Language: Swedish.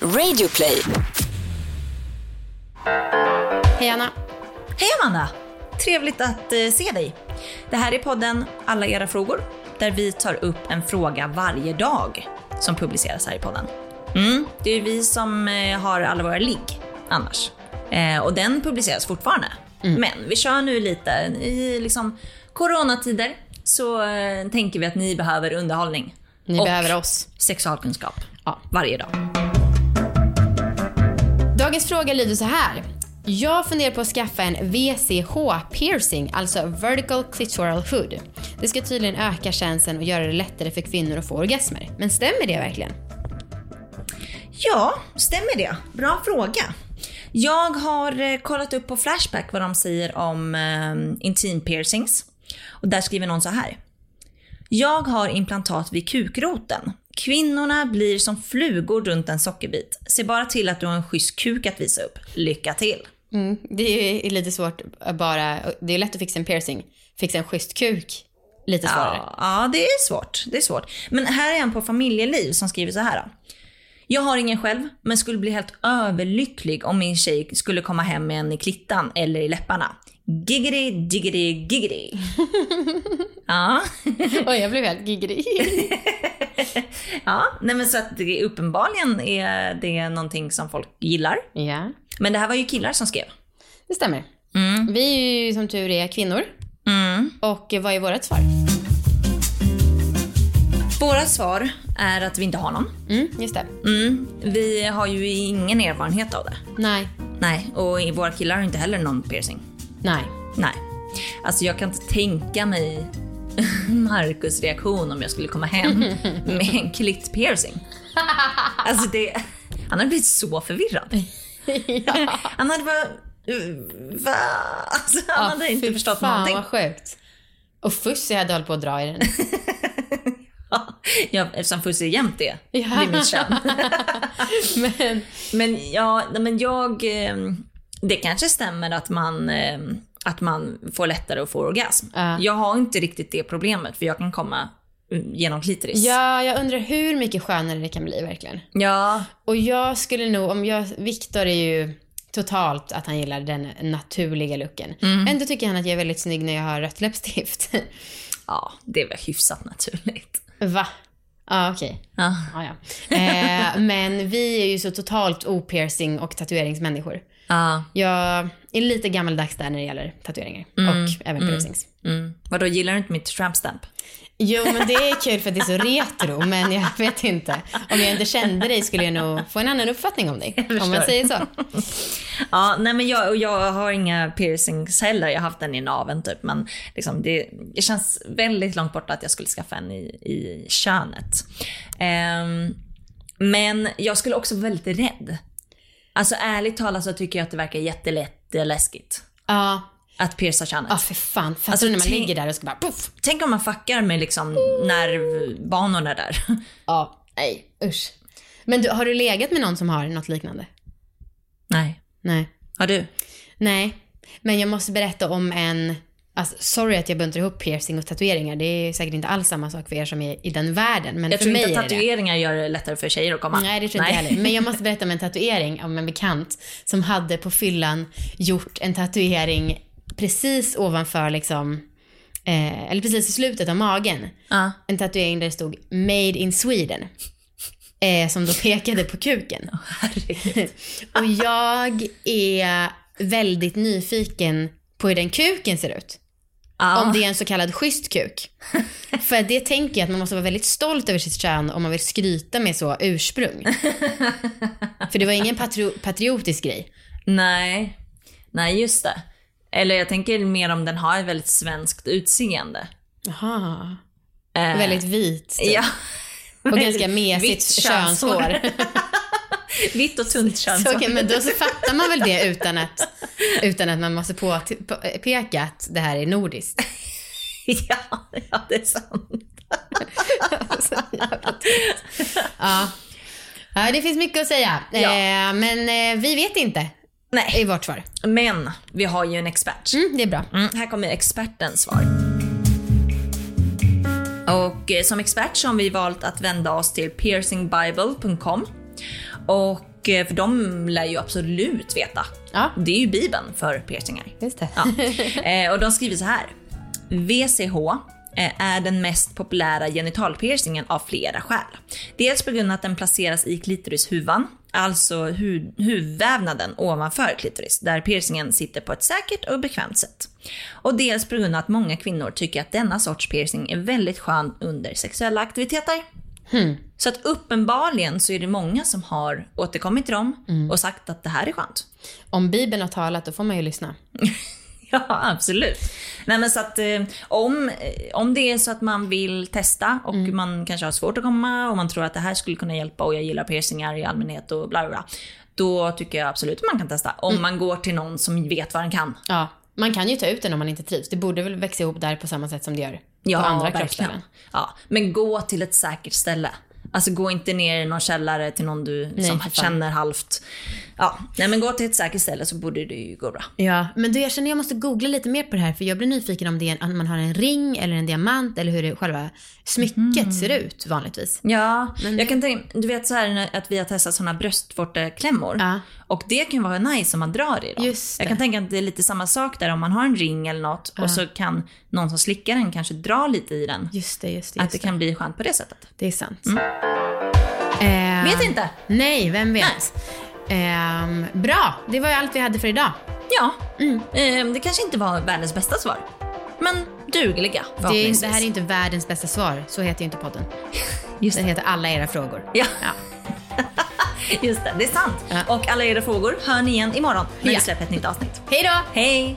Radioplay. Hej Anna. Hej Amanda! Trevligt att eh, se dig. Det här är podden Alla era frågor, där vi tar upp en fråga varje dag som publiceras här i podden. Mm, det är vi som eh, har alla våra ligg annars. Eh, och den publiceras fortfarande. Men vi kör nu lite i liksom coronatider så eh, tänker vi att ni behöver underhållning. Ni och behöver oss. sexualkunskap Ja. varje dag. Dagens fråga lyder så här. Jag funderar på att skaffa en VCH-piercing, alltså Vertical Clitoral Hood. Det ska tydligen öka chansen och göra det lättare för kvinnor att få orgasmer. Men stämmer det verkligen? Ja, stämmer det? Bra fråga. Jag har eh, kollat upp på Flashback vad de säger om eh, intim piercings. Och där skriver någon så här. Jag har implantat vid kukroten. Kvinnorna blir som flugor runt en sockerbit. Se bara till att du har en schysst kuk att visa upp. Lycka till! Mm, det är lite svårt att bara... Det är lätt att fixa en piercing. Fixa en schysst kuk, lite svårare. Ja, ja, det är svårt. Det är svårt. Men här är en på familjeliv som skriver så här. Då. Jag har ingen själv, men skulle bli helt överlycklig om min tjej skulle komma hem med en i klittan eller i läpparna. Giggity, diggity, giggity. ja. Oj, jag blev helt giggig. ja, nej men så att det uppenbarligen är det någonting som folk gillar. ja, Men det här var ju killar som skrev. det stämmer. Vi är ju som tur är kvinnor. Mm. Och vad är vårt svar? Våra svar är att vi inte har någon. Mm, just det. Mm. Vi har ju ingen erfarenhet av det. Nej. Nej, och våra killar har inte heller någon piercing. Nej. Nej. Alltså jag kan inte tänka mig Marcus reaktion om jag skulle komma hem med en klitt-piercing. Alltså det... Han hade blivit så förvirrad. Han hade bara... Va? Alltså, han hade inte förstått fan, någonting. vad sjukt. Och Fussi hade hållit på att dra i den. Ja, eftersom Fusse är jämt det. Ja. Det är kön. Men, Men ja, men jag... eh, Det kanske stämmer att man, eh, att man får lättare att få orgasm. Ja. Jag har inte riktigt det problemet för jag kan komma eh, genom klitoris. ja, jag undrar hur mycket skönare det kan bli verkligen. Ja, Och jag skulle nog, om jag, Viktor är ju totalt att han gillar den naturliga looken. Ändå tycker han att jag är väldigt snygg när jag har rött läppstift. ja, det är väl hyfsat naturligt. Va? Ja, okej. Ja. Ja, ja. Eh, men vi är ju så totalt opiercing och tatueringsmänniskor. Ja. Jag är lite gammaldags där när det gäller tatueringar och även piercings. Mm. Vadå, gillar du inte mitt tramp stamp? Jo, men det är kul för att det är så retro, men jag vet inte. Om jag inte kände dig skulle jag nog få en annan uppfattning om dig. Om man säger så. Ja, nej men jag, jag har inga piercings heller. Jag har haft en i naveln typ. Men liksom det, det känns väldigt långt borta att jag skulle skaffa en i, i könet. Ehm, men jag skulle också vara väldigt rädd. Alltså ärligt talat så tycker jag att det verkar jättelätt eh. Ja, Att pierca könet. ja för fan. Fattar Alltså, du när man ligger där och ska bara puff. Tänk om man fuckar med liksom nervbanorna där. Ja, nej usch. Men du, har du legat med någon som har något liknande? nej. Nej. Har du? Nej. Men jag måste berätta om en, alltså, sorry att jag buntar ihop piercing och tatueringar. Det är säkert inte alls samma sak för er som är i den världen. Men Jag för tror mig inte att det det. tatueringar gör det lättare för tjejer att komma. Nej, det tror inte jag heller. Men jag måste berätta om en tatuering av en bekant som hade på fyllan gjort en tatuering precis ovanför liksom, eh, eller precis i slutet av magen. Ja. En tatuering där det stod “Made in Sweden”. Eh, som då pekade på kuken. Herregud. Och jag är väldigt nyfiken på hur den kuken ser ut. Ja. Om det är en så kallad schysst kuk. För det tänker jag att man måste vara väldigt stolt över sitt kön om man vill skryta med så ursprung. För det var ingen patri- patriotisk grej. Nej. Nej, just det. Eller jag tänker mer om den har ett väldigt svenskt utseende. Jaha. Eh, Väldigt vit. typ. Ja. Och ganska mesigt Vitt könshår. Vitt och tunt Så, könshår. okej, men då så fattar man väl det utan att, utan att man måste påpeka att det här är nordiskt. ja, ja, det är sant. Ja. ja, det finns mycket att säga. Ja. Eh, men eh, vi vet inte Nej. i vårt svar. Men vi har ju en expert. Mm, det är bra. Mm, här kommer expertens svar. Och eh, som expert så har vi valt att vända oss till piercingbible.com. Och eh, för de lär ju absolut veta. Ja. Det är ju bibeln för piercingar. Just det. Ja. Eh, och de skriver så här. VCH eh, är den mest populära genitalpiercingen av flera skäl. Dels på grund av att den placeras i klitorishuvan, alltså hu huvudvävnaden ovanför klitoris, där piercingen sitter på ett säkert och bekvämt sätt. Och dels på grund av att många kvinnor tycker att denna sorts piercing är väldigt skön under sexuella aktiviteter. Så att uppenbarligen så är det många som har återkommit till dem och sagt att det här är skönt. Om Bibeln har talat, då får man ju lyssna. Ja, absolut. Nej, men så att, eh, om, eh, om det är så att man vill testa och man kanske har svårt att komma och man tror att det här skulle kunna hjälpa och jag gillar piercingar i allmänhet och bla bla bla. Då tycker jag absolut att man kan testa. Om man går till någon som vet vad den kan. Ja, man kan ju ta ut den om man inte trivs. Det borde väl växa ihop där på samma sätt som det gör Ja, på andra verkligen. kroppsställen. Ja, men gå till ett säkert ställe. Alltså gå inte ner i någon källare till någon du Nej, som känner halvt. Ja, nej men gå till ett säkert ställe så borde det ju gå bra. Ja, men du, jag känner jag måste googla lite mer på det här för jag blir nyfiken om det är, man har en ring eller en diamant eller hur det själva smycket ser ut vanligtvis. Ja, jag kan tänka, du vet så här att vi har testat såna bröstvårteklämmor. Ja. Och det kan vara nice om man drar i dem. Just Jag kan tänka att det är lite samma sak där om man har en ring eller något och så kan någon som slickar den kanske dra lite i den. Just det, just det. att Just det det, kan bli skönt på det sättet. det är sant. Eh, Vet inte. Nej, vem vet. Ehm, bra, det var ju allt vi hade för idag. Ja, Mm. eh, det kanske inte var världens bästa svar. Men dugliga Det, är, det här är inte världens bästa svar, så heter ju inte podden. Just Den heter Alla era frågor. Ja. Ja. Just det, det är sant. Ja. Och alla era frågor hör ni igen imorgon när Ja. vi släpper ett nytt avsnitt. Hej då! Hej!